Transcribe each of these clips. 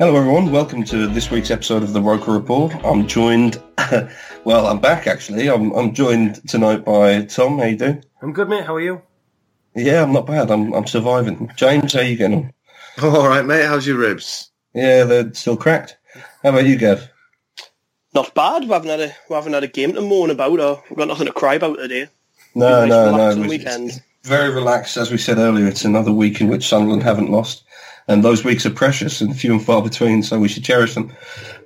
Hello, everyone. Welcome to this week's episode of the Roker Report. I'm joined, well, I'm back actually. I'm, I'm joined tonight by Tom. How you doing? I'm good, mate. How are you? Yeah, I'm not bad. I'm, I'm surviving. James, how you getting on? All right, mate. How's your ribs? Yeah, they're still cracked. How about you, Gav? Not bad. We haven't had a we haven't had a game to moan about, or we've got nothing to cry about today. No, Nice no, no. It was- weekend. Very relaxed, as we said earlier. It's another week in which Sunderland haven't lost, and those weeks are precious and few and far between. So we should cherish them.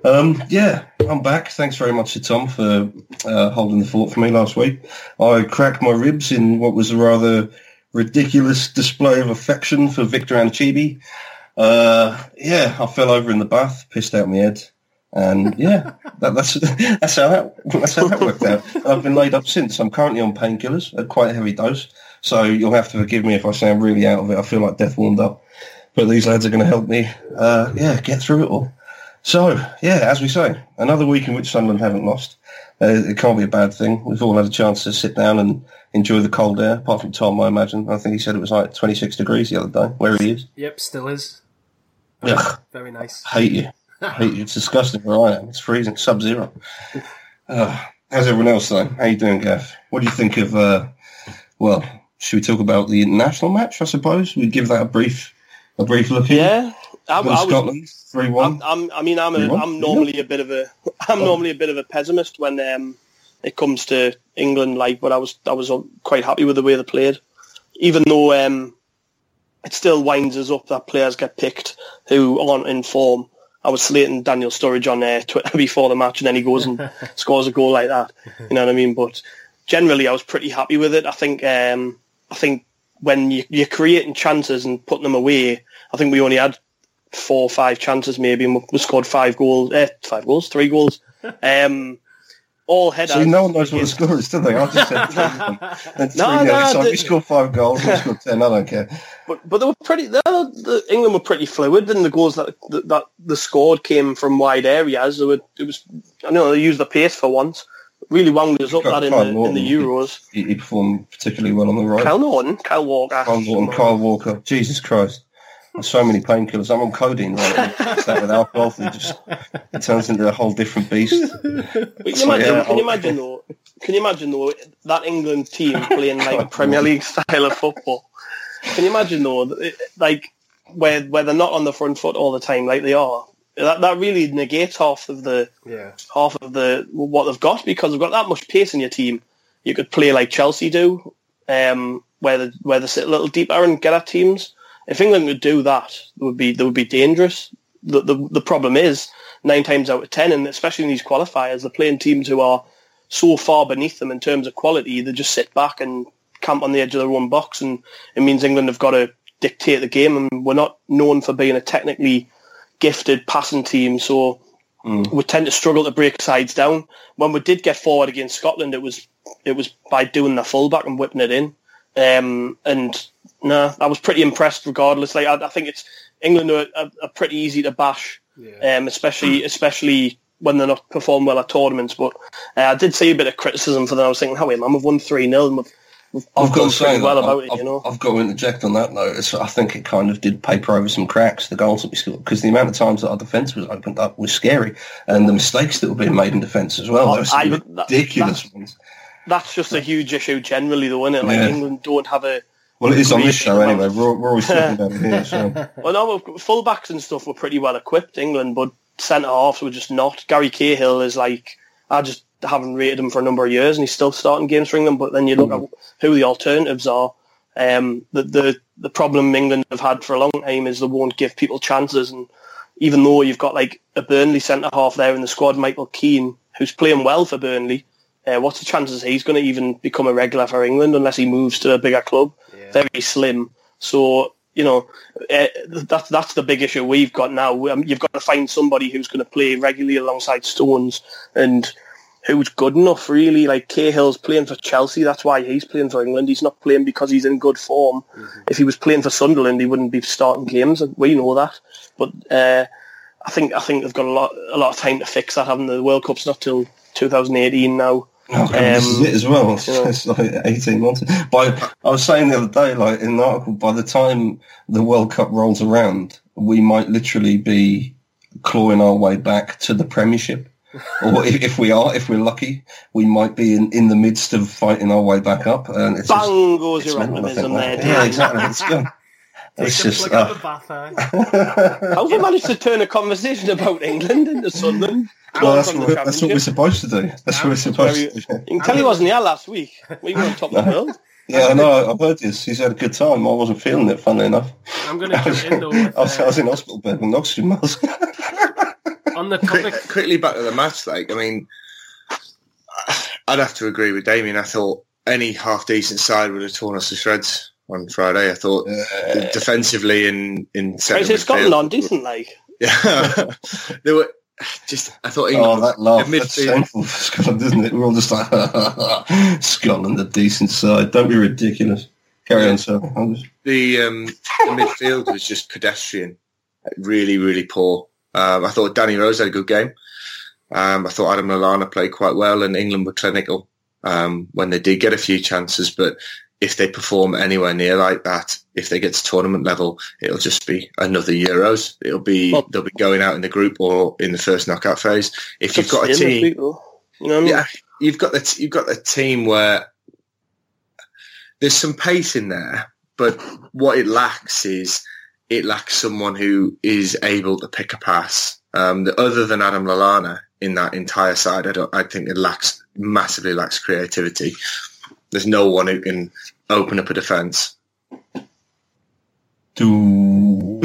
Um, yeah, I'm back. Thanks very much to Tom for uh, holding the fort for me last week. I cracked my ribs in what was a rather ridiculous display of affection for Victor Anichebe. Uh, yeah, I fell over in the bath, pissed out my head. And yeah, that, that's that's how that that's how that worked out. I've been laid up since. I'm currently on painkillers, a quite heavy dose. So you'll have to forgive me if I sound really out of it. I feel like death warmed up, but these lads are going to help me. Uh, yeah, get through it all. So yeah, as we say, another week in which Sunderland haven't lost. Uh, it can't be a bad thing. We've all had a chance to sit down and enjoy the cold air. Apart from Tom, I imagine. I think he said it was like 26 degrees the other day, where he is. Yep, still is. Ugh, Very nice. hate you. hate you. It's disgusting where I am. It's freezing, sub-zero. Uh, how's everyone else though? How you doing, Gav? What do you think of? Uh, well, should we talk about the international match? I suppose we give that a brief, a brief look. in. Yeah, I, I. Scotland, three one. I'm, I'm, mean, I'm, a? I'm normally a bit of a, I'm Oh. normally a bit of a pessimist when um, it comes to England. Like, but I was, I was quite happy with the way they played, even though um, it still winds us up that players get picked who aren't in form. I was slating Daniel Sturridge on uh, Twitter before the match, and then he goes and scores a goal like that. You know what I mean? But generally, I was pretty happy with it. I think, um, I think when you, you're creating chances and putting them away, I think we only had four or five chances maybe, and we- we scored five goals, eh, five goals, three goals. Um, all headers. So no one knows what the score is, do they? I just said three. and three No, no, so the- we scored five goals. We scored ten. I don't care. But but they were pretty. The, the England were pretty fluid, and the goals that that, that the scored came from wide areas. They were, it was I know they used the pace for once. Really wound us up that in the, in the Euros. He, he performed particularly well on the right. Kyle Norton, Kyle Walker. Kyle Norton, Kyle Walker. Jesus Christ. There's so many painkillers. I'm on codeine right now. That with alcohol. It just it turns into a whole different beast. But can you So, imagine? yeah, can you imagine though? Can you imagine though that England team playing like a Premier League style of football? Can you imagine though, like where where they're not on the front foot all the time like they are? That that really negates half of the Yeah. half of the what they've got because they've got that much pace in your team. You could play like Chelsea do, um, where they where they sit a little deeper and get at teams. If England could do that, they would be they would be dangerous. The the, the problem is nine times out of ten, and especially in these qualifiers, they're playing teams who are so far beneath them in terms of quality. They just sit back and camp on the edge of their own box, and it means England have got to dictate the game. And we're not known for being a technically gifted passing team, so we tend to struggle to break sides down. When we did get forward against Scotland, it was it was by doing the fullback and whipping it in. Um, and no, I was pretty impressed. Regardless, like I, I think it's England are, are, are pretty easy to bash, um, especially especially when they're not performing well at tournaments. But uh, I did see a bit of criticism for them. I was thinking, how wait, man, we've won three 0 and we've I've got to say, well that, about I've, it, you know. I've got to interject on that note. It's, I think it kind of did paper over some cracks, the goals that we scored, because the amount of times that our defence was opened up was scary, and the mistakes that were being made in defence as well. Oh, Those I- that- ridiculous ones. That's just a huge issue generally, though, isn't it? Like Yeah. England don't have a Well, it is on this show anyway. We're, we're always talking about it here. So. Well, no, fullbacks and stuff were pretty well equipped, England, but centre halves were just not. Gary Cahill is like, I just haven't rated him for a number of years, and he's still starting games for England. But then you look at who the alternatives are. Um, the the the problem England have had for a long time is they won't give people chances, and even though you've got like a Burnley centre half there in the squad, Michael Keane, who's playing well for Burnley. Uh, what's the chances he's going to even become a regular for England unless he moves to a bigger club? Very slim. So you know uh, that's that's the big issue we've got now. Um, you've got to find somebody who's going to play regularly alongside Stones and who's good enough. Really, like Cahill's playing for Chelsea. That's why he's playing for England. He's not playing because he's in good form. If he was playing for Sunderland, he wouldn't be starting games. and We know that. But uh, I think I think they've got a lot a lot of time to fix that. Having the World Cup's not till 2018 now. Oh, God, this is Um, it as well. It's, you know. it's like 18 months. By, I was saying the other day, like in an article, by the time the World Cup rolls around, we might literally be clawing our way back to the Premiership. Or if, if we are, if we're lucky, we might be in, in the midst of fighting our way back up. And it's just, Bang goes it's your mental, I think, optimism there. that. Yeah, exactly. It's, good. it's just, the plug uh, the bath, eh? How have we managed to turn a conversation about England into Sunderland? well, that's what, that's what we're supposed to do. That's what we're supposed Very- to do. You can tell he wasn't here last week. We were on top of the world. Yeah, I know. I've heard this. He's had a good time. I wasn't feeling it, funnily enough. I'm going to jump in though. With, I was, I was uh, in hospital bed with an oxygen mask. on the Quick, quickly back to the match. Like, I mean, I'd have to agree with Damien. I thought any half decent side would have torn us to shreds on Friday. I thought defensively in in Right, centre so Scotland on decent, like. Yeah, they were just. I thought Oh, that laugh. That's shameful for Scotland, isn't it? We're all just like, Scotland, the decent side. Don't be ridiculous. Carry on, sir. Just- the um, the midfield was just pedestrian, really, really poor. Um, I thought Danny Rose had a good game. Um, I thought Adam Lallana played quite well, and England were clinical um, when they did get a few chances. But if they perform anywhere near like that, if they get to tournament level, it'll just be another Euros. It'll be Well- they'll be going out in the group or in the first knockout phase. If you've got a team. You know I mean? yeah, you've got the t- you've got the team where there's some pace in there, but what it lacks is it lacks someone who is able to pick a pass. Um, the, other than Adam Lallana in that entire side, I don't. I think it lacks massively lacks creativity. There's no one who can open up a defence. Do.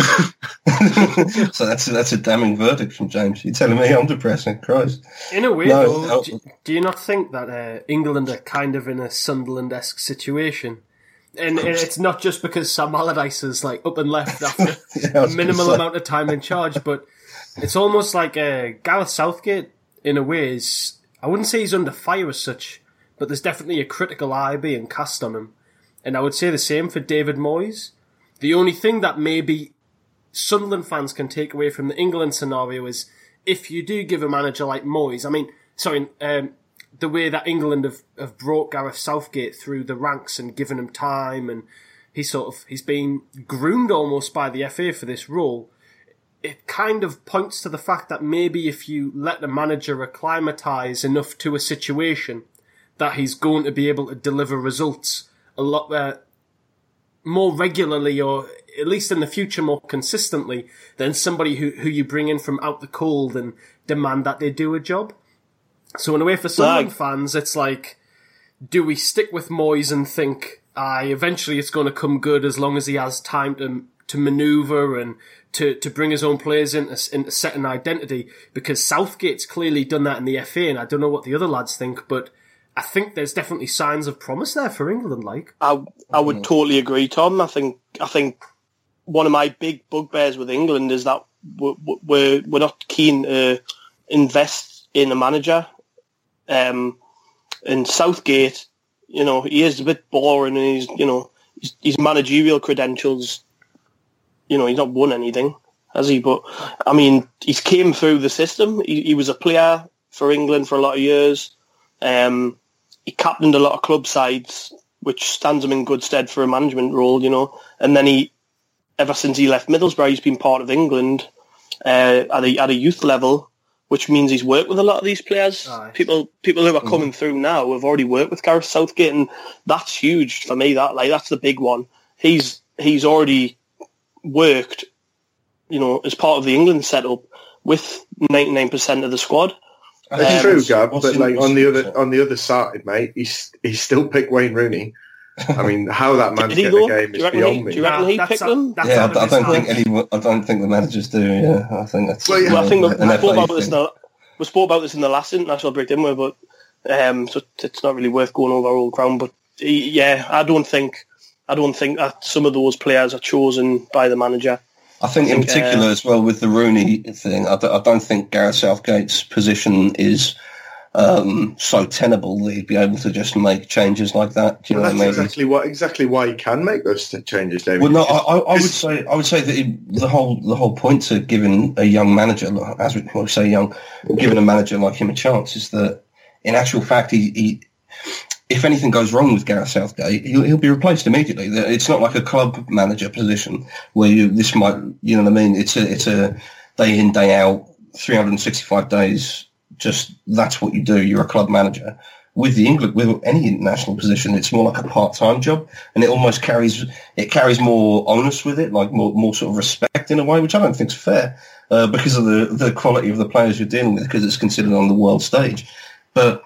so that's a, that's a damning verdict from James. You're telling me I'm depressing? Christ. in a way, No, though, no. do, do you not think that uh, England are kind of in a Sunderland-esque situation? And, and it's not just because Sam Allardyce is like up and left after Yeah, a minimal amount of time in charge, but it's almost like uh, Gareth Southgate, in a way, is I wouldn't say he's under fire as such, but there's definitely a critical eye being cast on him. And I would say the same for David Moyes. The only thing that maybe Sunderland fans can take away from the England scenario is if you do give a manager like Moyes, I mean, sorry, um, the way that England have, have brought Gareth Southgate through the ranks and given him time and he's sort of, he's been groomed almost by the FA for this role. It kind of points to the fact that maybe if you let the manager acclimatise enough to a situation, that he's going to be able to deliver results a lot uh, more regularly or at least in the future more consistently than somebody who, who you bring in from out the cold and demand that they do a job. So in a way for Sunderland Aye. fans, it's like, do we stick with Moyes and think, aye, eventually it's going to come good as long as he has time to to manoeuvre and to, to bring his own players into, into set an identity? Because Southgate's clearly done that in the FA, and I don't know what the other lads think, but I think there's definitely signs of promise there for England. Like, I I would mm. totally agree, Tom. I think I think one of my big bugbears with England is that we're we're, we're not keen to invest in a manager. Um, and Southgate, you know, he is a bit boring, and he's you know his, managerial credentials, you know, he's not won anything, has he? But I mean, he's came through the system. He, he was a player for England for a lot of years. Um, he captained a lot of club sides which stands him in good stead for a management role, you know. And then he, ever since he left Middlesbrough, he's been part of England uh, at a at a youth level, which means he's worked with a lot of these players. Aye. People people who are coming through now have already worked with Gareth Southgate, and that's huge for me. That like that's the big one. He's he's already worked, you know, as part of the England setup with ninety nine percent of the squad. It's Um, true, Gav, but like on the other on the other side, mate, he's he's still picked Wayne Rooney. I mean, how that man's Did getting the game Do is you reckon beyond he- me. do you reckon he that's picked a- them? yeah, I, I don't think anyone. I don't think the managers do. Yeah, I think that's. Well, yeah, Well, I think we, spoke about this. In the, we spoke about this in the last international break, didn't we? But um, so it's not really worth going over old ground. But yeah, I don't think I don't think that some of those players are chosen by the manager. I think in think, particular uh, as well with the Rooney thing, I, d- I don't think Gareth Southgate's position is um, so tenable that he'd be able to just make changes like that. Do you know that's what I mean? exactly what exactly why he can make those changes, David. Well, no, I, I, would say I would say that it, the whole the whole point to giving a young manager, as we say young, giving a manager like him a chance is that in actual fact he. he if anything goes wrong with Gareth Southgate, he'll, he'll be replaced immediately. It's not like a club manager position where you this might you know what I mean. It's a it's a day in day out, 365 days. Just that's what you do. You're a club manager. With the England, with any international position, it's more like a part-time job, and it almost carries it carries more onus with it, like more more sort of respect in a way, which I don't think is fair uh, because of the the quality of the players you're dealing with, because it's considered on the world stage. But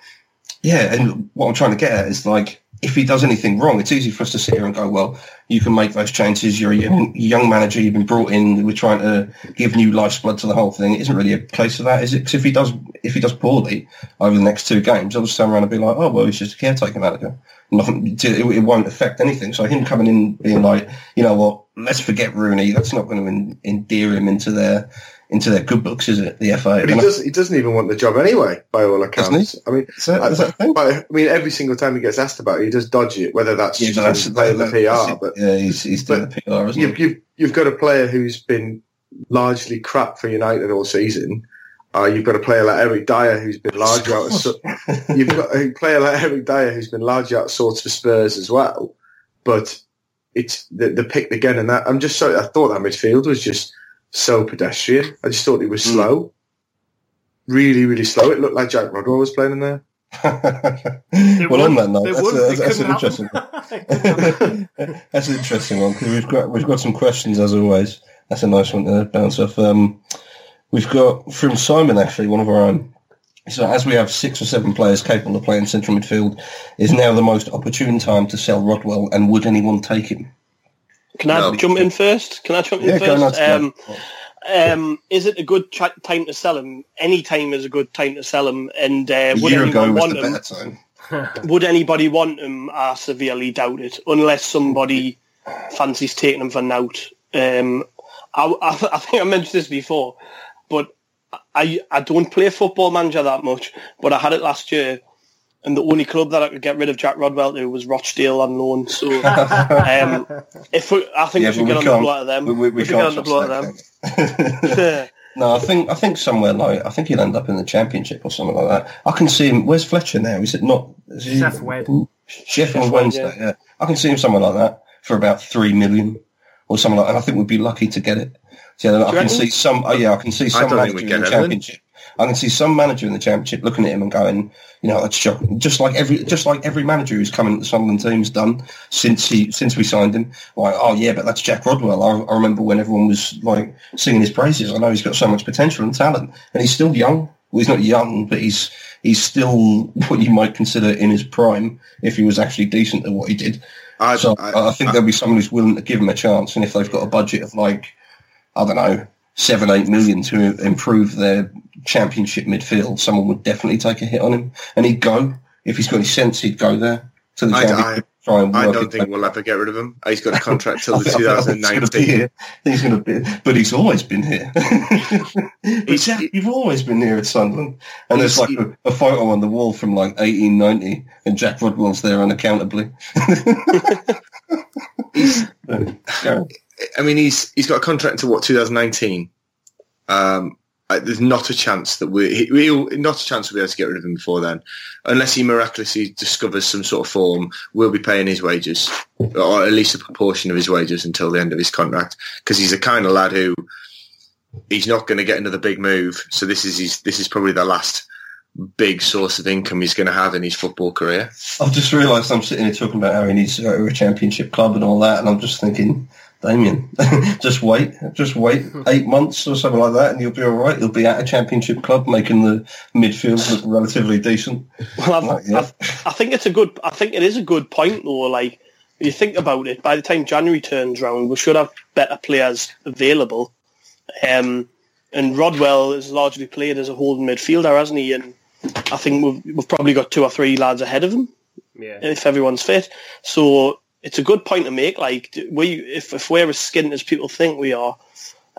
yeah, and what I'm trying to get at is like, if he does anything wrong, it's easy for us to sit here and go, well, you can make those changes. You're a young, young manager. You've been brought in. We're trying to give new life's blood to the whole thing. It isn't really a case of that, is it? Because if he does, if he does poorly over the next two games, I'll just turn around and be like, oh, well, he's just a caretaker manager. Nothing, it, it won't affect anything. So him coming in being like, you know what, let's forget Rooney. That's not going to en- endear him into their into their good books, is it? The FA. But he does. He doesn't even want the job anyway, by all accounts. I mean, Is that- I, that I mean, every single time he gets asked about it, he does dodge it. Whether that's Yeah, just that's, playing the that- PR, but yeah, he's, he's doing the PR, isn't you've, he? you've you've got a player who's been largely crap for United all season. Uh, you've got a player like Eric Dier who's been largely out of so- you've got a player like Eric Dier who's been largely out of sorts for Spurs as well. But it's the, the pick again, and that I'm just sorry. I thought that midfield was just so pedestrian. I just thought it was slow, really, really slow. It looked like Jack Rodwell was playing in there. Well, on that note, that's, a, it that's, an interesting. one. that's an interesting one because we've got we've got some questions as always. That's a nice one to bounce off. Um, we've got from Simon actually, one of our own. So as we have six or seven players capable of playing central midfield, is now the most opportune time to sell Rodwell, and would anyone take him? Can I No. jump in first? Can I jump in Yeah, go first? nuts, um, um, is it a good ch- time to sell him? Any time is a good time to sell him. And uh, A would year ago anyone was want the him? better time. Would anybody want him? I severely doubt it, unless somebody fancies taking him for nout. Um, I, I, I think I mentioned this before, but I I don't play football manager that much, but I had it last year, and the only club that I could get rid of Jack Rodwell to was Rochdale on loan. So um, if we, I think Yeah, we should but get we on the can't- blow of them. We, we, we should get can't on the blow of trust them. that, can we? No, I think I think somewhere like I think he'll end up in the championship or something like that. I can see him. Where's Fletcher now? Is it not? Is he, Sheff Wed. Chef on Wed, Wednesday. Yeah. I can see him somewhere like that for about three million or something like. that. And I think we'd be lucky to get it. So I can see some. Oh yeah, I can see some manager in the championship. I can see some manager in the championship looking at him and going, you know, that's shocking. Just like every, just like every manager who's come into the Sunderland team's done since he, since we signed him. Like, oh yeah, but that's Jack Rodwell. I, I remember when everyone was like singing his praises. I know he's got so much potential and talent, and he's still young. Well, he's not young, but he's he's still what you might consider in his prime if he was actually decent at what he did. I, So I, I, think there'll be someone who's willing to give him a chance, and if they've got a budget of like, I don't know, seven, eight million to improve their championship midfield, someone would definitely take a hit on him, and he'd go if he's got any sense. He'd go there to the I- championship. try and I don't think back. we'll ever get rid of him. He's got a contract till the think- I think he's gonna be 2019. here. He's going to be, but he's always been here. He's- Jack, you've always been here at Sunderland, and there's like a, a photo on the wall from like 1890, and Jack Rodwell's there unaccountably. I mean, he's he's got a contract until what 2019. Um, there's not a chance that we we'll not a chance we'll be able to get rid of him before then, unless he miraculously discovers some sort of form. We'll be paying his wages, or at least a proportion of his wages until the end of his contract, because he's the kind of lad who he's not going to get another big move. So this is his, this is probably the last big source of income he's going to have in his football career. I've just realised I'm sitting here talking about how he needs to go to a championship club and all that, and I'm just thinking, Damien, just wait, just wait eight months or something like that, and you'll be all right. You'll be at a championship club, making the midfield look relatively decent. Well, I've, Like, yeah. I've, I think it's a good. I think it is a good point though. Like if you think about it, by the time January turns round, we should have better players available. Um, and Rodwell is largely played as a holding midfielder, hasn't he? And I think we've we've probably got two or three lads ahead of him Yeah. if everyone's fit. So it's a good point to make. Like we, if if we're as skint as people think we are,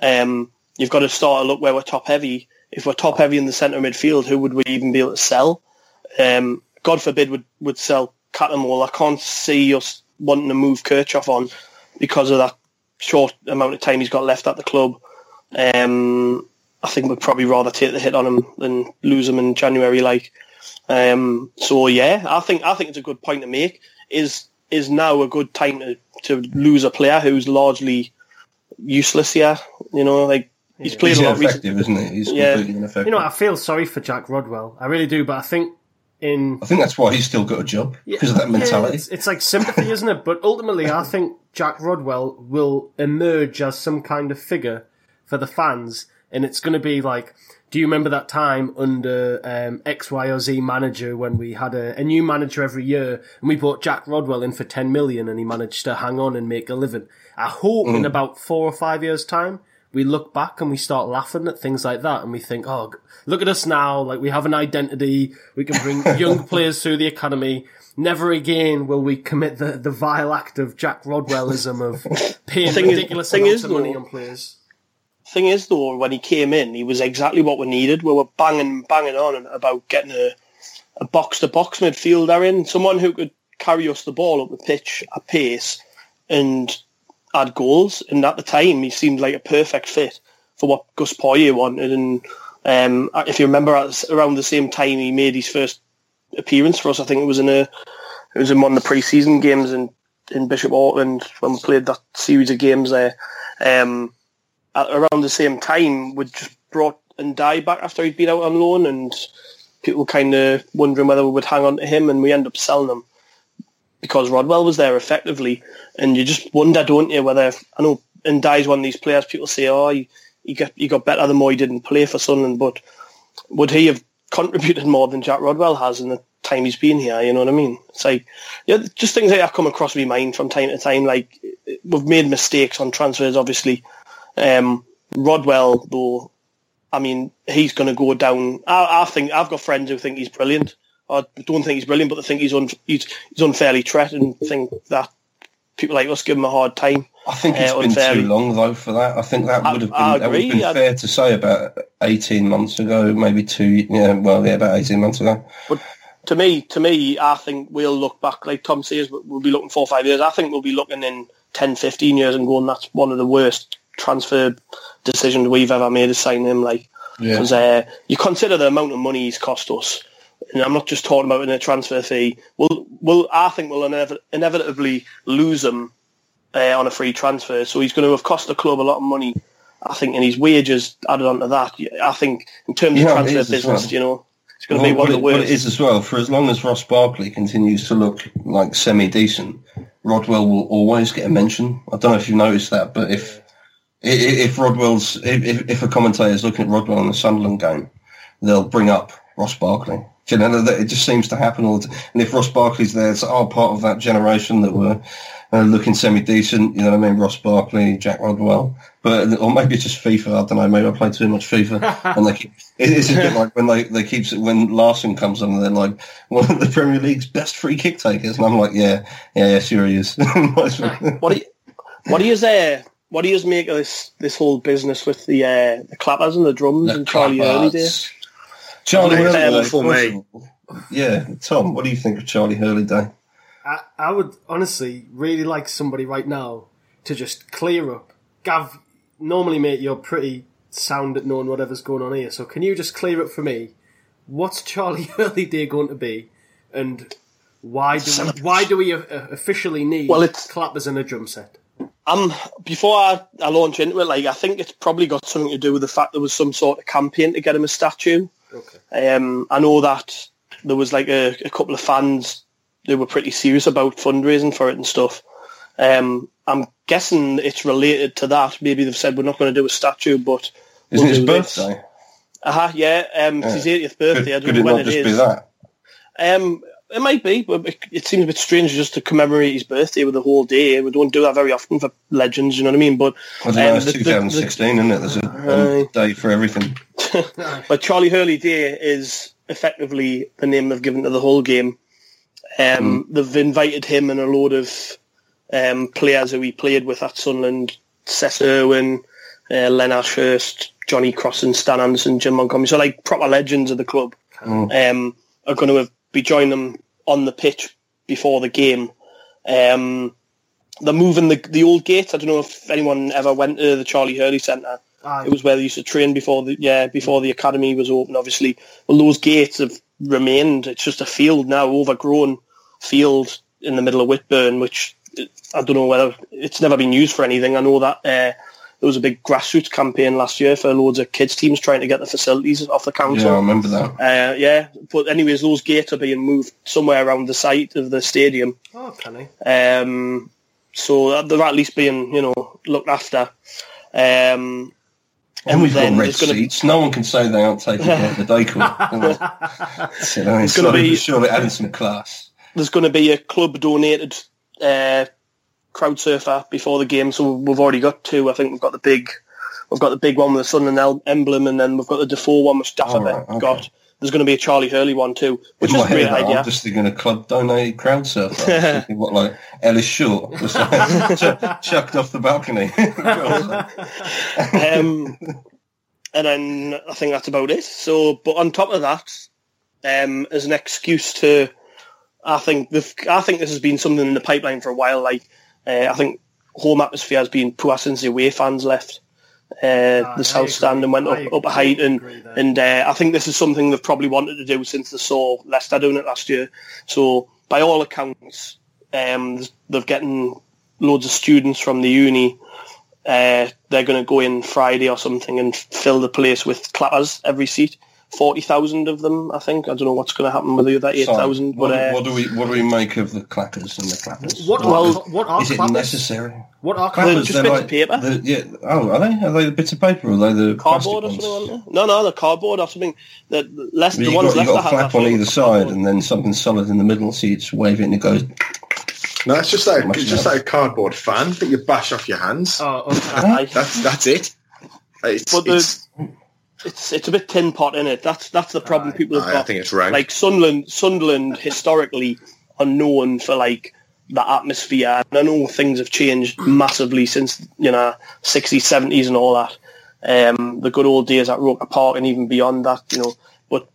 um, you've got to start to look where we're top heavy. If we're top heavy in the centre midfield, who would we even be able to sell? Um, God forbid would would sell Cattermole. I can't see us wanting to move Kirchhoff on because of that short amount of time he's got left at the club. Um, I think we'd probably rather take the hit on him than lose him in January. Like, um, so yeah, I think I think it's a good point to make. Is is now a good time to, to lose a player who's largely useless here? You know, like he's played He's a lot recently. isn't he? He's Yeah. completely ineffective. You know, I feel sorry for Jack Rodwell. I really do, but I think in I think that's why he's still got a job because of that mentality. Yeah, it's, it's like sympathy, isn't it? But ultimately, I think Jack Rodwell will emerge as some kind of figure for the fans, and it's going to be like, do you remember that time under um, X, Y, or Z manager when we had a, a new manager every year, and we brought Jack Rodwell in for ten million, and he managed to hang on and make a living? I hope in about four or five years' time. We look back and we start laughing at things like that, and we think, "Oh, look at us now! Like we have an identity. We can bring young players through the academy. Never again will we commit the, the vile act of Jack Rodwellism of paying Thing is- ridiculous thing amounts is, of money on players." Thing is, though, when he came in, he was exactly what we needed. We were banging, banging on about getting a, a box-to-box midfielder in, someone who could carry us the ball up the pitch at pace and add goals. And at the time, he seemed like a perfect fit for what Gus Poyet wanted. And um, if you remember, around the same time he made his first appearance for us, I think it was in a it was in one of the pre-season games in in Bishop Auckland when we played that series of games there. Um, around the same time, would just brought N'Diaye back after he'd been out on loan, and people kind of wondering whether we would hang on to him, and we end up selling him because Rodwell was there effectively, and you just wonder, don't you, whether I know N'Diaye's one of these players. People say, "Oh, he, he got he got better the more he didn't play for Sunderland," but would he have contributed more than Jack Rodwell has in the time he's been here? You know what I mean? It's like, yeah, just things like that come across my mind from time to time. Like we've made mistakes on transfers, obviously. Um, Rodwell, though, I mean, he's going to go down. I, I think I've got friends who think he's brilliant. I don't think he's brilliant, but they think he's un, he's, he's unfairly treated and think that people like us give him a hard time. I think it's uh, been unfairly. too long though for that. I think that I- would have been that would have been I- fair to say about eighteen months ago, maybe two. Yeah, well, yeah, about eighteen months ago. But to me, to me, I think we'll look back, like Tom says, we- we'll be looking four or five years. I think we'll be looking in 10, 15 years and going, that's one of the worst transfer decisions we've ever made is signing him. Like, Yeah. because uh, you consider the amount of money he's cost us. And I'm not just talking about in a transfer fee. We'll, we'll, I think we'll inev- inevitably lose him uh, on a free transfer. So he's going to have cost the club a lot of money. I think, and his wages added onto that. I think in terms Yeah, of transfer business, well. you know, it's going to be one what of the worst. it is as well, for as long as Ross Barkley continues to look like semi-decent, Rodwell will always get a mention. I don't know if you've noticed that, but if if Rodwell's if, if- a commentator is looking at Rodwell in the Sunderland game, they'll bring up Ross Barkley. Do you know that it just seems to happen all the time. And if Ross Barkley's there, it's all part of that generation that were uh, looking semi-decent. You know what I mean? Ross Barkley, Jack Rodwell, but or maybe it's just FIFA. I don't know. Maybe I play too much FIFA, and they keep, it- it's a bit like when they they keep when Larsson comes on and they're like one of the Premier League's best free kick takers, and I'm like, yeah, yeah, yeah, sure he is. what do you, what do you say? What do you make of this this whole business with the uh, the clappers and the drums and Charlie Hurley Day? Charlie I Hurley Day. for first of. Yeah, Tom, what do you think of Charlie Hurley Day? I, I would honestly really like somebody right now to just clear up. Gav, normally, mate, you're pretty sound at knowing whatever's going on here. So can you just clear up for me? What's Charlie Hurley Day going to be, and why do we, why do we officially need Well, it's- clappers and a drum set? Um, before I, I launch into it, like I think it's probably got something to do with the fact there was some sort of campaign to get him a statue. Okay. Um, I know that there was like a, a couple of fans who were pretty serious about fundraising for it and stuff. Um, I'm guessing it's related to that. Maybe they've said we're not going to do a statue, but Isn't we'll it his do this. birthday? Uh-huh, yeah, um, it's his 80th birthday. I Could, don't could know it when not it just is. be that? Um, it might be, but it, it seems a bit strange just to commemorate his birthday with a whole day. We don't do that very often for legends, you know what I mean? But I don't know, um, it's the- the- the- 2016, isn't it? There's a, a day for everything. but Charlie Hurley Day is effectively the name they've given to the whole game. Um, They've invited him and a load of um, players who he played with at Sunderland, Seth Irwin, uh, Len Ashurst, Johnny Cross and Stan Anderson, Jim Montgomery. So like proper legends of the club um, are going to be joining them on the pitch before the game. Um, they're moving the the old gate. I don't know if anyone ever went to the Charlie Hurley Centre. Aye. It was where they used to train before the yeah before the academy was open. Obviously, well those gates have remained. It's just a field now, overgrown field in the middle of Whitburn, which I don't know whether it's never been used for anything. I know that uh, there was a big grassroots campaign last year for loads of kids teams trying to get the facilities off the council. Yeah, I remember that. Uh, yeah, but anyways, those gates are being moved somewhere around the site of the stadium. Oh, can I? Um, so they're at least being, you know, looked after. Um, And we've got red there's gonna- seats. No one can say they aren't taking care of the decor. you know, it's gonna got to be- be surely adding some class. there's going to be a club donated uh, crowd surfer before the game, so we've already got two. I think we've got the big, we've got the big one with the Sunderland el- emblem, and then we've got the Defoe one which Daffer Oh, right, okay. got. There's going to be a Charlie Hurley one too, which In is a great head, idea. I'm just thinking a club donated crowd surfer. Was what, like Ellis Short? Just like, ch- chucked off the balcony. um, and then I think that's about it. So, but on top of that, um, as an excuse to, I think the I think this has been something in the pipeline for a while. Like, uh, I think home atmosphere has been poor since the away fans left. Uh, I the south stand and went I up, up a height, and agree and uh, I think this is something they've probably wanted to do since they saw Leicester doing it last year. So, by all accounts, um, they've getting loads of students from the uni uh, they're going to go in Friday or something and fill the place with clappers every seat. Forty thousand of them, I think. I don't know what's going to happen with the other eight So, what, uh, what do we what do we make of the clappers and the clappers? What Well, are, what are is it necessary? What are Clappers, clappers? just they're bits like of paper. the- yeah. Oh, are they? Are they the bits of paper or are they the cardboard or something. ones? No, no, the cardboard or something. The less the you ones got, you left got a flap on either side and then something solid in the middle, so you just wave it and it goes. No, it's just like it's just like a cardboard fan that you bash off your hands. Oh, okay. That's that's it. It's, But the- it's, it's a bit tin pot in it. That's that's the problem people have I got. think it's rank. like Sunderland, Sunderland historically are known for like the atmosphere. And I know things have changed massively since you know sixties, seventies, and all that. Um, the good old days at Roker Park and even beyond that, you know. But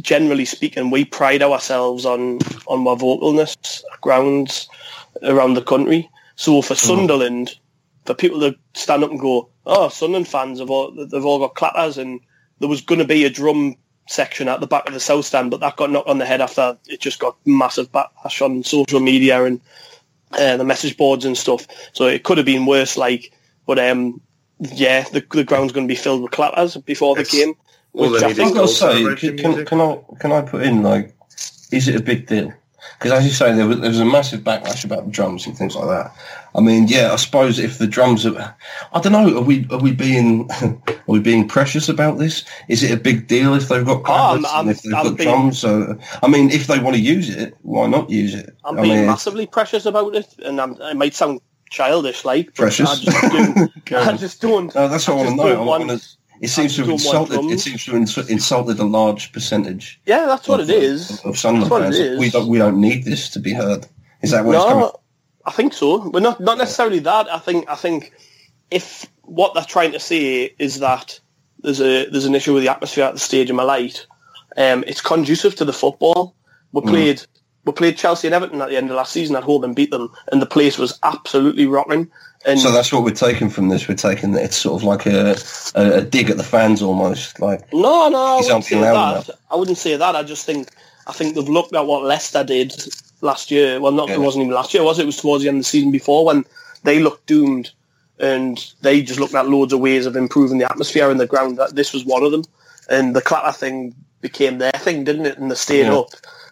generally speaking, we pride ourselves on on our vocalness grounds around the country. So for Sunderland, for people to stand up and go, "Oh, Sunderland fans have all they've all got clappers," and there was going to be a drum section at the back of the south stand, but that got knocked on the head after it just got massive backlash on social media and uh, the message boards and stuff. So it could have been worse. Like, but um, yeah, the, the ground's going to be filled with clappers before the game. which I need I've think got to say, can, can, can I can I put in like, is it a big deal? Because as you say, there was, there was a massive backlash about the drums and things like that. I mean, yeah, I suppose if the drums are, I don't know, are we are we being are we being precious about this? Is it a big deal if they've got oh, I'm- I'm- and if they've I'm got being- drums? So, I mean, if they want to use it, why not use it? I'm I being mean, massively precious about it, and I'm, it might sound childish, like Precious? I just, do, I just don't. No, that's what I, just want to know. I want- want to. It seems to have just don't want insulted. It seems to have insulted a large percentage. Yeah, that's what of, it is. Of, Sunderland That's what it fans. is. We don't. We don't need this to be heard. Is that where it's coming? No, I think so. But not not necessarily that. I think I think if what they're trying to say is that there's a there's an issue with the atmosphere at the stadium of my light, um, it's conducive to the football. We Mm. played we played Chelsea and Everton at the end of last season at home and beat them, and the place was absolutely rocking. And So that's what we're taking from this. We're taking that it's sort of like a, a, a dig at the fans almost. Like no, no, I wouldn't say that. I wouldn't say that. I just think I think they've looked at what Leicester did last year. Well, not Yeah. it wasn't even last year, was it? It was towards the end of the season before when they looked doomed, and they just looked at loads of ways of improving the atmosphere in the ground. That this was one of them, and the clatter thing became their thing, didn't it? And they stayed Yeah. up.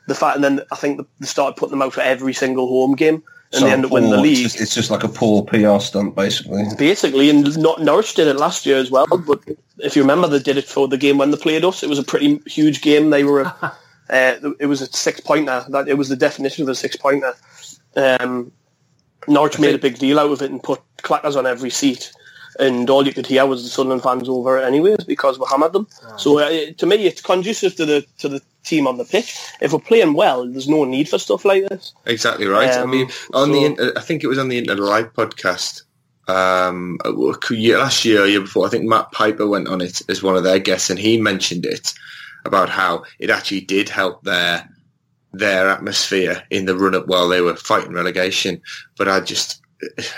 The fact, and then I think they started putting them out for every single home game, and so they end up winning the league It's just, it's just like a poor PR stunt, basically. basically, and not Norwich did it last year as well. But if you remember, they did it for the game when they played us. It was a pretty huge game. They were, a, uh, it was a six pointer. That it was the definition of a six pointer. Um, Norwich made a big deal out of it and put clackers on every seat. And all you could hear was the Sunderland fans over it anyways because we hammered them. So uh, to me, it's conducive to the to the team on the pitch. If we're playing well, there's no need for stuff like this. Exactly right. I Um, mean, on so- the inter- I think it was on the Inter Live podcast um, last year, year before. I think Matt Piper went on it as one of their guests, and he mentioned it about how it actually did help their their atmosphere in the run up while they were fighting relegation. But I just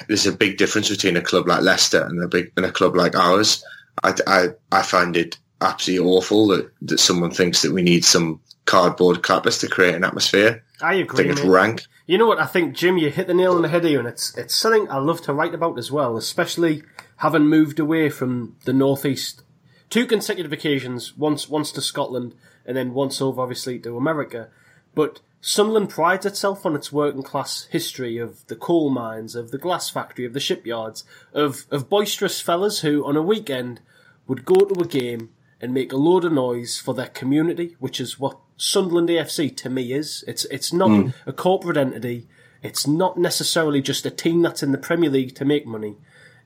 there's a big difference between a club like Leicester and a big and a club like ours. I, I, I find it absolutely awful that, that someone thinks that we need some cardboard clappers to create an atmosphere. I I agree. think it's mate. rank. You know what? I think Jim, you hit the nail on the head here, and it's it's something I love to write about as well, especially having moved away from the northeast. Two consecutive occasions, once once to Scotland, and then once over, obviously, to America. But Sunderland prides itself on its working class history of the coal mines, of the glass factory, of the shipyards, of of boisterous fellas who, on a weekend, would go to a game and make a load of noise for their community, which is what Sunderland AFC to me is. It's it's not hmm. a corporate entity. It's not necessarily just a team that's in the Premier League to make money.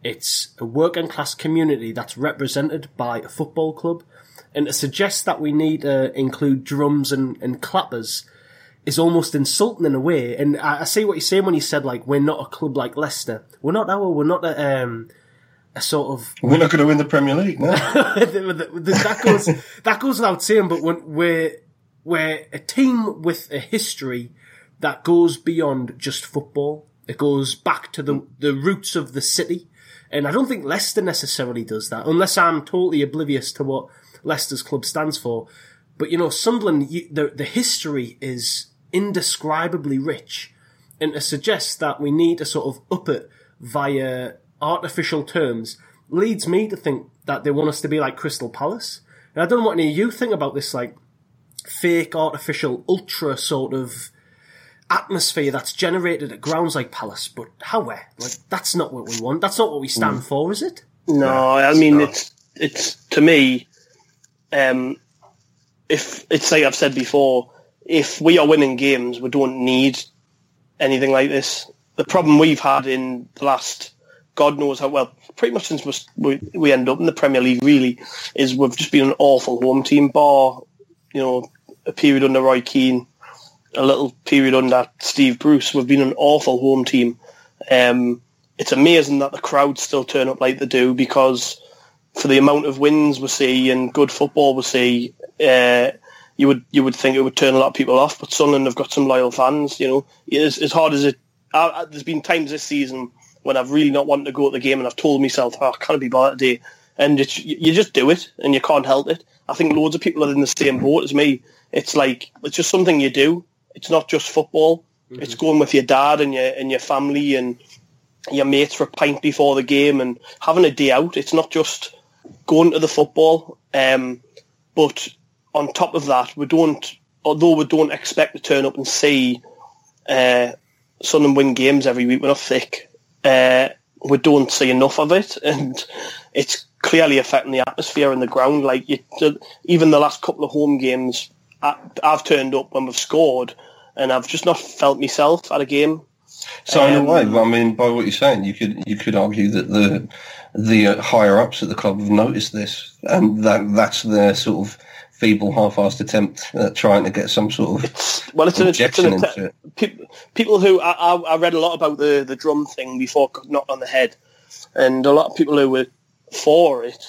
It's a working class community that's represented by a football club. And to suggest that we need to include drums and, and clappers is almost insulting in a way. And I, I see what you're saying when you said like we're not a club like Leicester. We're not our. We're not a um, a sort of We're not going to win the Premier League, no. that goes that goes without saying. But when we're we're a team with a history that goes beyond just football. It goes back to the the roots of the city, and I don't think Leicester necessarily does that, unless I'm totally oblivious to what Leicester's club stands for. But you know, Sunderland, you, the the history is indescribably rich, and to suggest that we need to sort of up it via artificial terms leads me to think that they want us to be like Crystal Palace. And I don't know what any of you think about this, like fake, artificial, ultra sort of atmosphere that's generated at grounds like Palace. But however, like that's not what we want. That's not what we stand for, is it? No, I mean it's it's to me. Um, if it's like I've said before, if we are winning games, we don't need anything like this. The problem we've had in the last, God knows how well, pretty much since we we end up in the Premier League, really, is we've just been an awful home team. Bar, you know, a period under Roy Keane, a little period under Steve Bruce. We've been an awful home team. Um, it's amazing that the crowds still turn up like they do because for the amount of wins we see and good football we see, uh, you would you would think it would turn a lot of people off. But Sunderland have got some loyal fans. You know, as, as hard as it, I, there's been times this season when I've really not wanted to go to the game and I've told myself, oh, I can't be bothered today. And it's, you you just do it and you can't help it. I think loads of people are in the same boat as me. It's like, it's just something you do. It's not just football. It's going with your dad and your, and your family and your mates for a pint before the game and having a day out. It's not just going to the football. Um, but on top of that, we don't, although we don't expect to turn up and see uh, Sunderland win games every week, we're not thick. Uh, we don't see enough of it, and it's clearly affecting the atmosphere in the ground. Like you, even the last couple of home games, I, I've turned up when we've scored, and I've just not felt myself at a game. So in a Um, way, I mean, by what you're saying, you could you could argue that the the uh, higher ups at the club have noticed this, and that that's their sort of feeble, half-assed attempt at trying to get some sort of Well, it's an, it's objection an into atta- it. pe- people who I, I, I read a lot about the, the drum thing before it got knocked on the head, and a lot of people who were for it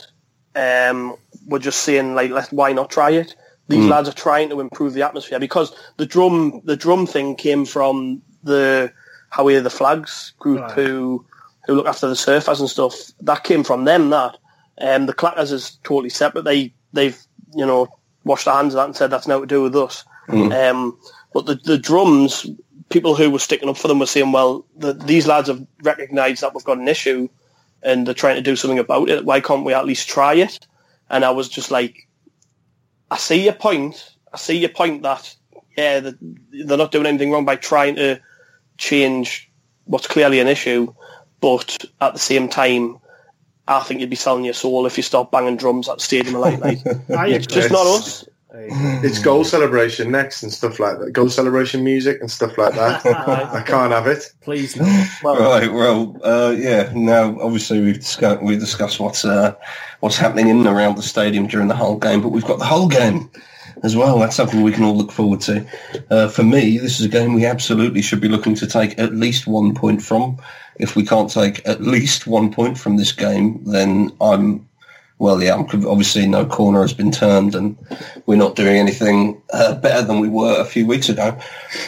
um, were just saying like, Let, why not try it? These lads are trying to improve the atmosphere because the drum the drum thing came from the how we the flags group Right. who who look after the surfers and stuff. That came from them. That um, the clackers is totally separate. They they've you know washed their hands of that and said that's now to do with us. Um, but the the drums, people who were sticking up for them were saying, well, the, these lads have recognised that we've got an issue and they're trying to do something about it. Why can't we at least try it? And I was just like, I see your point. I see your point that yeah, they're not doing anything wrong by trying to change what's clearly an issue, but at the same time, I think you'd be selling your soul if you start banging drums at the stadium a late night. It's just not us. It's goal celebration next and stuff like that. Goal celebration music and stuff like that. I can't have it. Please no. Well, Right. Well, uh, yeah. Now, obviously, we've discussed we've discussed what's uh, what's happening in and around the stadium during the whole game, but we've got the whole game as well. That's something we can all look forward to. Uh, for me, this is a game we absolutely should be looking to take at least one point from. If we can't take at least one point from this game, then I'm well, yeah, I'm obviously no corner has been turned, and we're not doing anything uh, better than we were a few weeks ago.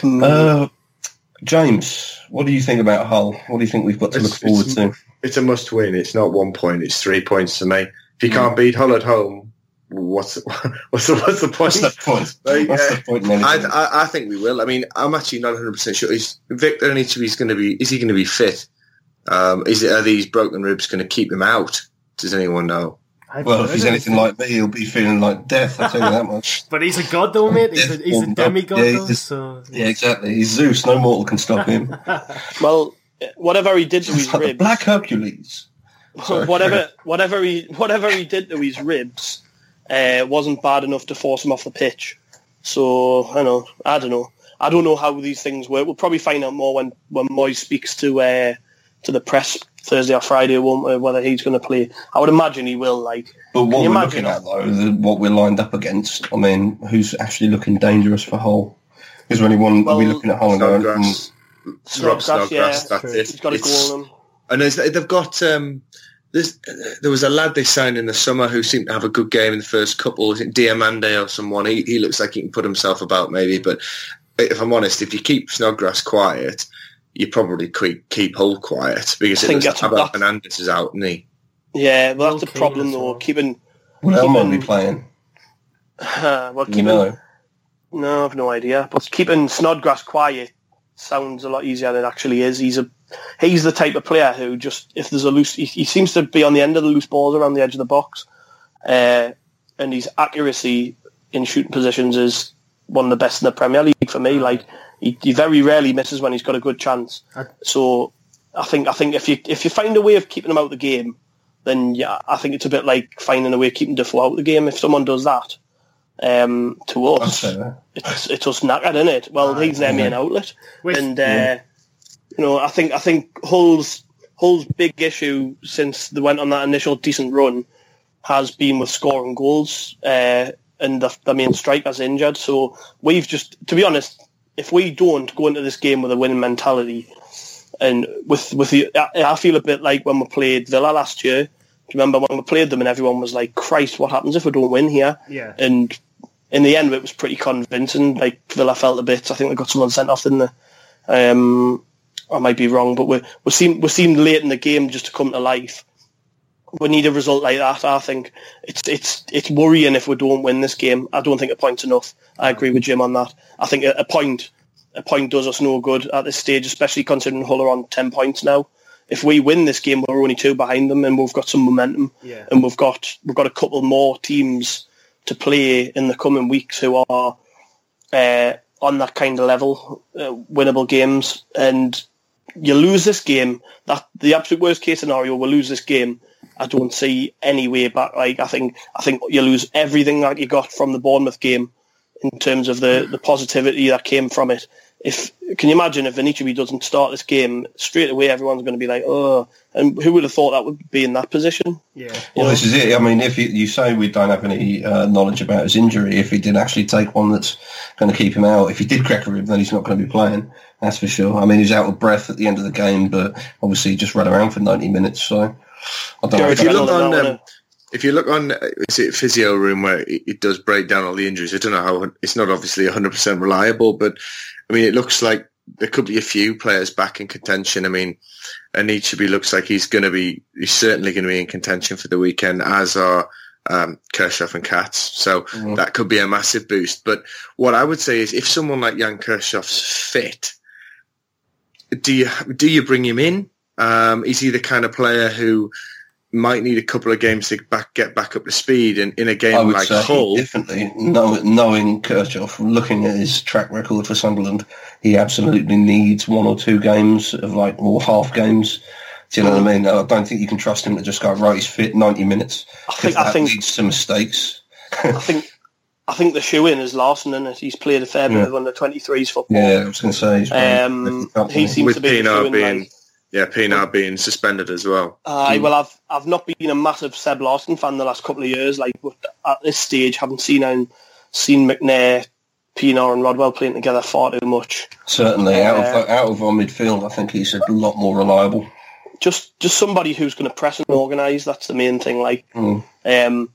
Uh, James, what do you think about Hull? What do you think we've got to look forward it's- to? It's a must win. It's not one point. It's three points to me. If you can't beat Hull at home, what's what's the, what's the point? What's the point? Like, What's uh, the point? I, I, I think we will. I mean, I'm actually not 100 percent sure. Is Victor Anichebe's going to be? Is he going to be fit? Um, is it are these broken ribs going to keep him out? Does anyone know? I've well, if he's anything like me, he'll be feeling like death. I tell you that much. But he's a god though, mate. He's a, he's a demigod Yeah, though, so... Yeah, exactly. He's Zeus. No mortal can stop him. well, whatever he did to his like ribs, Black Hercules. Sorry. whatever whatever he whatever he did to his ribs uh, wasn't bad enough to force him off the pitch. So I know I don't know. I don't know how these things work. We'll probably find out more when when Moyes speaks to uh, to the press Thursday or Friday, won't we, whether he's going to play. I would imagine he will. Like, But what we're imagine looking at, though, the, what we're lined up against, I mean, who's actually looking dangerous for Hull? Is there anyone, are we looking at Hull and going, mm, Snodgrass, Rob Snodgrass, yeah, Snodgrass. That's it. he's got a It's- goal in him. And there's, they've got um, there's, there was a lad they signed in the summer who seemed to have a good game in the first couple. Was it Diomande or someone? He he looks like he can put himself about maybe. But if I'm honest, if you keep Snodgrass quiet, you probably keep keep Hull quiet because I it think looks that's- like Abel that's- Hernandez is out, isn't he? Yeah, well, that's Will the problem Keane as though. well. Keeping will Elmon be playing? uh, well, keeping you know? No, I've no idea. But keeping Snodgrass quiet sounds a lot easier than it actually is. He's a he's the type of player who just if there's a loose, he, he seems to be on the end of the loose balls around the edge of the box, uh, and his accuracy in shooting positions is one of the best in the Premier League for me. Like he, he very rarely misses when he's got a good chance. So I think I think if you if you find a way of keeping him out of the game, then yeah, I think it's a bit like finding a way of keeping Defoe out of the game. If someone does that um, to us, it's it's us knackered, isn't it? Well, he's their main outlet, With- and uh, you know, I think I think Hull's Hull's big issue since they went on that initial decent run has been with scoring goals, uh, and the, the main striker's injured. So we've just, to be honest, if we don't go into this game with a winning mentality, and with with the, I, I feel a bit like when we played Villa last year. Do you remember when we played them and everyone was like, "Christ, what happens if we don't win here?" Yeah. And in the end, it was pretty convincing. Like Villa felt a bit. I think they got someone sent off, didn't they? Um, I might be wrong, but we we seemed we seemed late in the game just to come to life. We need a result like that. I think it's it's it's worrying if we don't win this game. I don't think a point's enough. I agree with Jim on that. I think a, a point a point does us no good at this stage, especially considering Hull are on ten points now. If we win this game, we're only two behind them, and we've got some momentum, Yeah. and we've got we've got a couple more teams to play in the coming weeks who are uh, on that kind of level, uh, winnable games, and you lose this game. That the absolute worst case scenario, we'll lose this game. I don't see any way back. Like I think, I think you lose everything that you got from the Bournemouth game in terms of the the positivity that came from it. If can you imagine if Anichebe doesn't start this game straight away, everyone's going to be like, oh, and who would have thought that would be in that position? Yeah. Well, this is it. I mean, if you, you say we don't have any uh, knowledge about his injury, if he did actually take one that's going to keep him out, if he did crack a rib, then he's not going to be playing. That's for sure. I mean, he's out of breath at the end of the game, but obviously he just ran around for 90 minutes. So I don't know. If you look on, um, if you look on uh, is it physio room where it, it does break down all the injuries, I don't know how it's not obviously 100% reliable, but I mean, it looks like there could be a few players back in contention. I mean, Anichebe looks like he's going to be, he's certainly going to be in contention for the weekend, as are um, Kirchhoff and Katz. So Mhm. that could be a massive boost. But what I would say is if someone like Jan Kirchhoff's fit, do you, do you bring him in? Um, is he the kind of player who might need a couple of games to back, get back up to speed in, in a I game would like say Hull? definitely, know, knowing Kirchhoff, looking at his track record for Sunderland, he absolutely needs one or two games of like, or half games. Do you know what I mean? I don't think you can trust him to just go, right, he's fit 90 minutes. I 'cause think I that think leads to mistakes. I think I think the shoe in is Larsson, and he's played a fair bit Yeah. of under 23s football. Yeah, I was going to say. he's Um, he seems With to be the shoe-in, being, like- yeah, Pienaar being suspended as well. Aye, well, I've I've not been a massive Seb Larsson fan the last couple of years. Like but at this stage, haven't seen him, seen McNair, Pienaar, and Rodwell playing together far too much. Certainly, out Uh, of out of our midfield, I think he's a lot more reliable. Just just somebody who's going to press and organise. That's the main thing. Like Mm. um,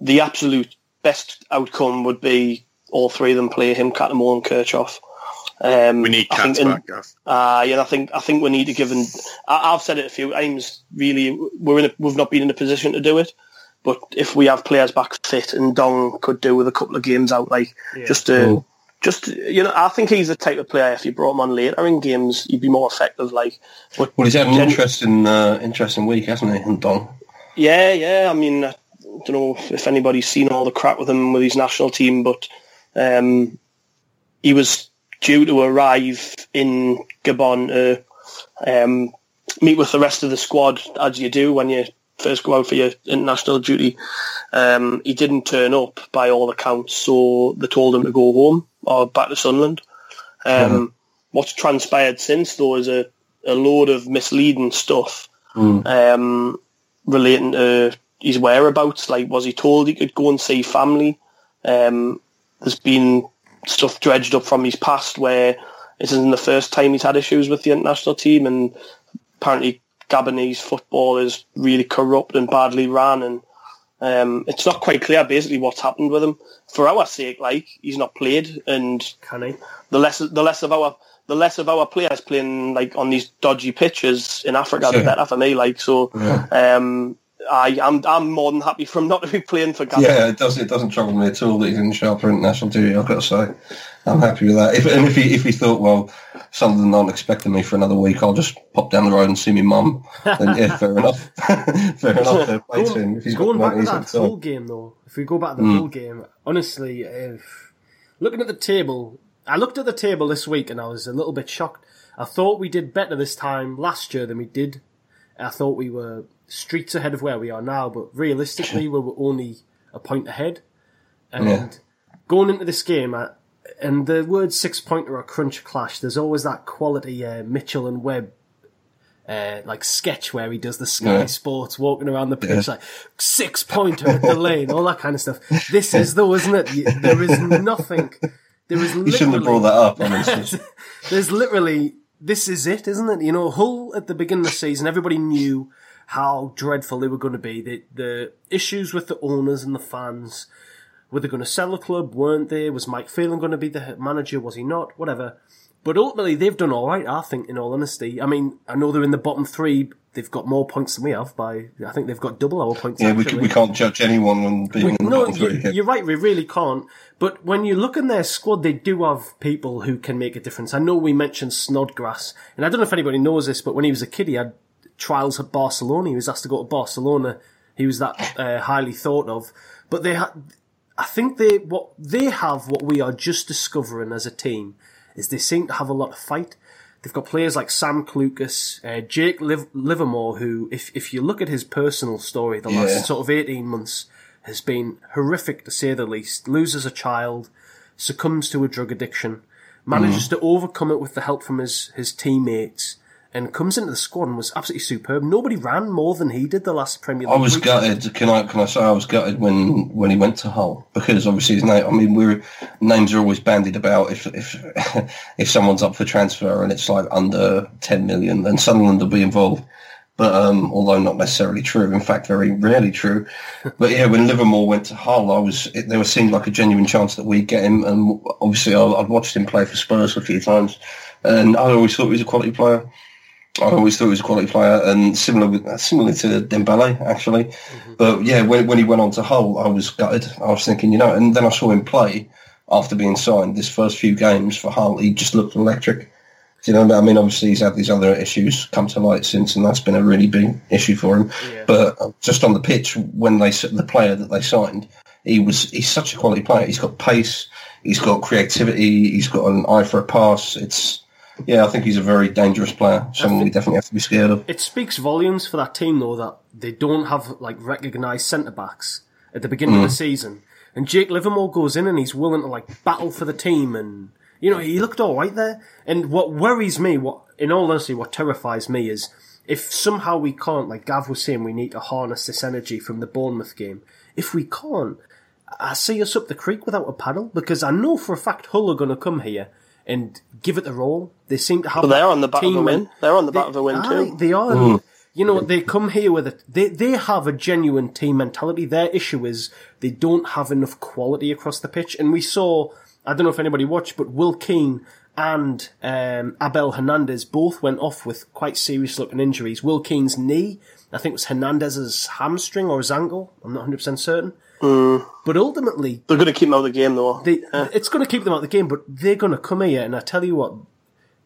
the absolute best outcome would be all three of them play him, Cattermole, and Kirchhoff. Um, We need I think in- back, Gav. Uh, yeah, I think I think we need to give him. I, I've said it a few times. Really, we're in a, we've not been in a position to do it. But if we have players back fit, and Ndong could do with a couple of games out, like just to, Mm. just you know, I think he's the type of player. If you brought him on later in games, he'd be more effective. Like, but Well, he's had an gen- interesting uh, interesting week, hasn't he? And Ndong? yeah, yeah. I mean, I don't know if anybody's seen all the crap with him with his national team, but um, he was due to arrive in Gabon to um, meet with the rest of the squad, as you do when you first go out for your international duty. Um, he didn't turn up by all accounts, so they told him to go home or back to Sunderland. Um, What's transpired since, though, is a, a load of misleading stuff um, relating to his whereabouts. Like, was he told he could go and see family? Um, there's been stuff dredged up from his past where this isn't the first time he's had issues with the international team, and apparently Gabonese football is really corrupt and badly run, and um, it's not quite clear basically what's happened with him. For our sake, like he's not played, and Can he? the less the less of our the less of our players playing like on these dodgy pitches in Africa, the Sure. better for me. Like so, um, I I'm I'm more than happy for him not to be playing for Gabon. Yeah, it does. It doesn't trouble me at all that he's in sharper international duty. I've got to say, I'm happy with that. If, and if he if he thought, well, Sunderland aren't expecting me for another week, I'll just pop down the road and see my mum. Then yeah, fair enough. fair enough. Fair play to him. If he's got Going back to money, that he's full game, though, if we go back to the hmm. full game, honestly, if looking at the table, I looked at the table this week and I was a little bit shocked. I thought we did better this time last year than we did. I thought we were streets ahead of where we are now, but realistically, we were only a point ahead. And Yeah. going into this game, I, and the word six pointer or crunch clash, there's always that quality uh, Mitchell and Webb uh, like sketch where he does the Sky Yeah. Sports walking around the pitch like six pointer at the lane, all that kind of stuff. This is though, isn't it? There is nothing. There is. Literally. You shouldn't have brought that up. Honestly. There's literally this is it, isn't it? You know, Hull at the beginning of the season, everybody knew how dreadful they were going to be. The the issues with the owners and the fans. Were they going to sell the club? Weren't they? Was Mike Phelan going to be the manager? Was he not? Whatever. But ultimately, they've done all right. I think, in all honesty. I mean, I know they're in the bottom three. They've got more points than we have. By I think they've got double our points. yeah, we, actually. we can't judge anyone on being We- in the no, bottom three. you, you're right. We really can't. But when you look in their squad, they do have people who can make a difference. I know we mentioned Snodgrass, and I don't know if anybody knows this, but when he was a kid, he had trials at Barcelona. He was asked to go to Barcelona. He was that uh, highly thought of. But they had, I think they what they have what we are just discovering as a team is they seem to have a lot of fight. They've got players like Sam Clucas, uh, Jake Liv- Livermore, who, if if you look at his personal story, the Yeah. last sort of eighteen months has been horrific to say the least. Loses a child, succumbs to a drug addiction, manages Mm. to overcome it with the help from his his teammates, and comes into the squad and was absolutely superb. Nobody ran more than he did the last Premier I was week. gutted. Can I can I say I was gutted when when he went to Hull because obviously his name. I mean, we're names are always bandied about if if if someone's up for transfer and it's like under ten million, then Sunderland will be involved. but um, although not necessarily true, in fact, very rarely true. But yeah, when Livermore went to Hull, I was it, there was seemed like a genuine chance that we'd get him, and obviously I, I'd watched him play for Spurs a few times, and I always thought he was a quality player. I always thought he was a quality player, and similar with, similar to Dembele actually. Mm-hmm. But yeah, when when he went on to Hull, I was gutted. I was thinking, you know, and then I saw him play after being signed. This first few games for Hull, he just looked electric. Do you know, I mean, obviously he's had these other issues come to light since, and that's been a really big issue for him. Yeah. But uh, just on the pitch, when they the player that they signed, he was he's such a quality player. He's got pace, he's got creativity, he's got an eye for a pass. It's yeah, I think he's a very dangerous player. Someone we definitely have to be scared of. It speaks volumes for that team though that they don't have like recognised centre backs at the beginning mm. of the mm. season. And Jake Livermore goes in and he's willing to like battle for the team and you know, he looked all right there. And what worries me, what in all honesty, what terrifies me is if somehow we can't, like Gav was saying, we need to harness this energy from the Bournemouth game. If we can't, I see us up the creek without a paddle because I know for a fact Hull are going to come here and give it their all. They seem to have. But they're on the back of a win. They're on the back of a win too. They are. Mm. You know, they come here with a they they have a genuine team mentality. Their issue is they don't have enough quality across the pitch, and we saw I don't know if anybody watched, but Will Keane and um, Abel Hernandez both went off with quite serious looking injuries. Will Keane's knee, I think it was Hernandez's hamstring or his ankle. I'm not 100% certain. Mm. But ultimately, they're going to keep them out of the game, though. They, yeah. It's going to keep them out of the game, but they're going to come here, and I tell you what,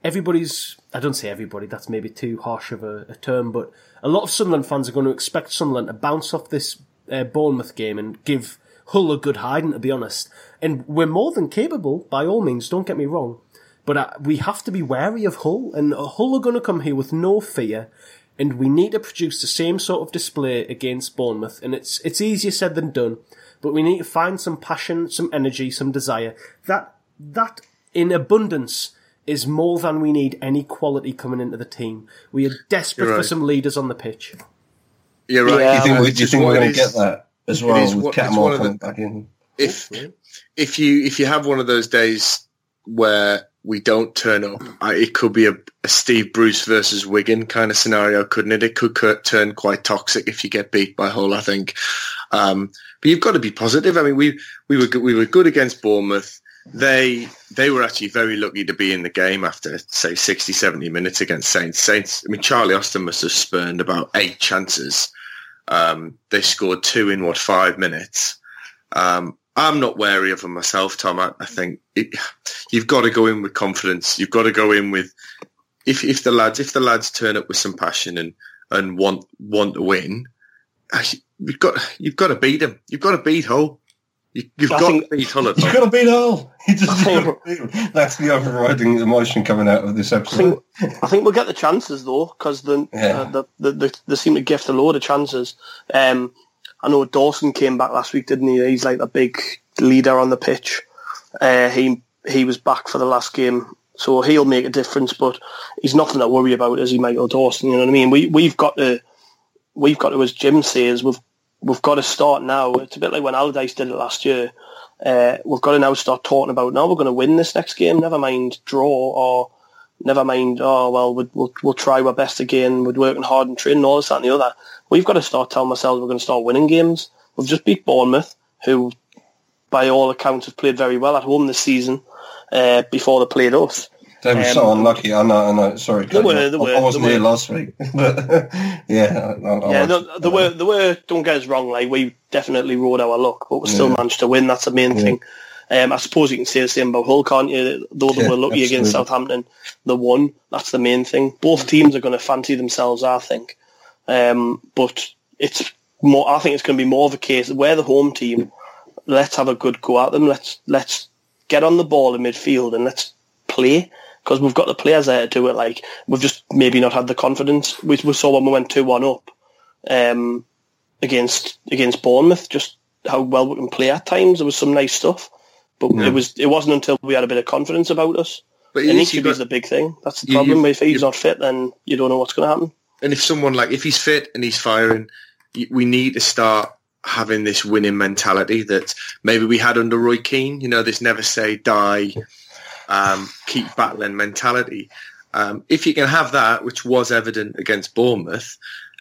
everybody's. I don't say everybody. That's maybe too harsh of a, a term, but a lot of Sunderland fans are going to expect Sunderland to bounce off this uh, Bournemouth game and give Hull a good hiding, to be honest. And we're more than capable, by all means, don't get me wrong. But uh, we have to be wary of Hull, and Hull are going to come here with no fear, and we need to produce the same sort of display against Bournemouth. And it's it's easier said than done, but we need to find some passion, some energy, some desire. That that in abundance is more than we need any quality coming into the team. We are desperate right. for some leaders on the pitch. You're right. Yeah, do you think, we, do you think we're going to get that as well with Cattermole coming back in? If if you if you have one of those days where we don't turn up, it could be a, a, Steve Bruce versus Wigan kind of scenario, couldn't it? It could turn quite toxic if you get beat by Hull, I think. Um, but you've got to be positive. I mean, we we were we were good against Bournemouth. They they were actually very lucky to be in the game after say 60, 70 minutes against Saints. Saints. I mean, Charlie Austin must have spurned about eight chances. Um, they scored two in what five minutes. Um, I'm not wary of them myself, Tom. I, I think it, you've got to go in with confidence. You've got to go in with if if the lads if the lads turn up with some passion and and want want to win, you've got you've got to beat them. You've got to beat Hull. You, have got think, to beat Hull. You've got to beat Hull. Just, that's the overriding emotion coming out of this episode. I think, I think we'll get the chances though, because the, yeah. uh, the, the, the, they seem to gift a load of chances. Um, I know Dawson came back last week, didn't he? He's like a big leader on the pitch. Uh, he he was back for the last game, so he'll make a difference. But he's nothing to worry about, is he, Michael Dawson? You know what I mean? We we've got to we've got to, as Jim says, we've we've got to start now. It's a bit like when Allardyce did it last year. Uh, we've got to now start talking about now we're going to win this next game. Never mind draw or never mind. Oh well, we'll we'll, we'll try our best again. We're working hard and training all this that and the other we've got to start telling ourselves we're going to start winning games. We've just beat Bournemouth, who, by all accounts, have played very well at home this season uh, before they played us. They were um, so unlucky. I know. I know. Sorry, they were, they were, I wasn't here last week, but yeah, I, I yeah. No, they were. They were. Don't get us wrong. Like we definitely rode our luck, but we still yeah. managed to win. That's the main yeah. thing. Um, I suppose you can say the same about Hull, can't you? Though they yeah, were lucky absolutely. against Southampton, they won. That's the main thing. Both teams are going to fancy themselves, I think. Um, but it's more. I think it's going to be more of a case we're the home team. Let's have a good go at them. Let's let's get on the ball in midfield and let's play because we've got the players there to do it. Like we've just maybe not had the confidence. We, we saw when we went two one up um, against against Bournemouth, just how well we can play at times. There was some nice stuff, but yeah. it was it wasn't until we had a bit of confidence about us. But and is the big thing. That's the problem. You, if he's not fit, then you don't know what's going to happen. And if someone like if he's fit and he's firing, we need to start having this winning mentality that maybe we had under Roy Keane. You know, this never say die, um, keep battling mentality. Um, if you can have that, which was evident against Bournemouth,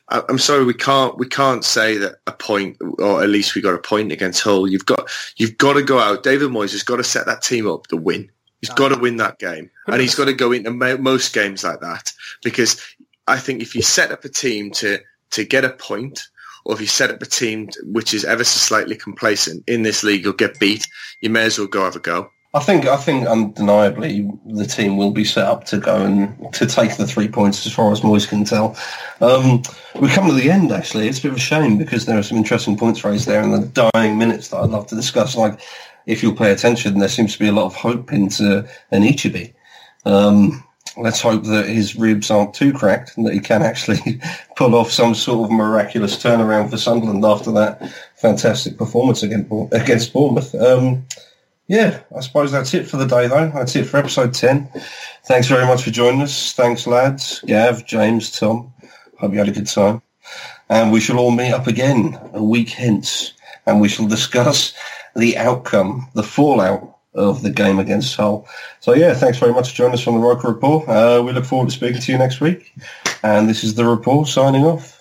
I, I'm sorry we can't we can't say that a point, or at least we got a point against Hull. You've got you've got to go out. David Moyes has got to set that team up to win. He's got to win that game, and he's got to go into mo- most games like that because I think if you set up a team to to get a point, or if you set up a team which is ever so slightly complacent in this league, you'll get beat. You may as well go have a go. I think I think undeniably the team will be set up to go and to take the three points as far as Moyes can tell. Um, we come to the end actually. It's a bit of a shame because there are some interesting points raised there in the dying minutes that I'd love to discuss. Like if you'll pay attention, there seems to be a lot of hope into Anichebe. Um, let's hope that his ribs aren't too cracked and that he can actually pull off some sort of miraculous turnaround for Sunderland after that fantastic performance against, against Bournemouth. Um, yeah, I suppose that's it for the day, though. That's it for episode 10. Thanks very much for joining us. Thanks, lads. Gav, James, Tom. Hope you had a good time. And we shall all meet up again a week hence, and we shall discuss the outcome, the fallout of the game against Hull. So, yeah, thanks very much for joining us on the Roker Report. Uh, we look forward to speaking to you next week. And this is the report signing off.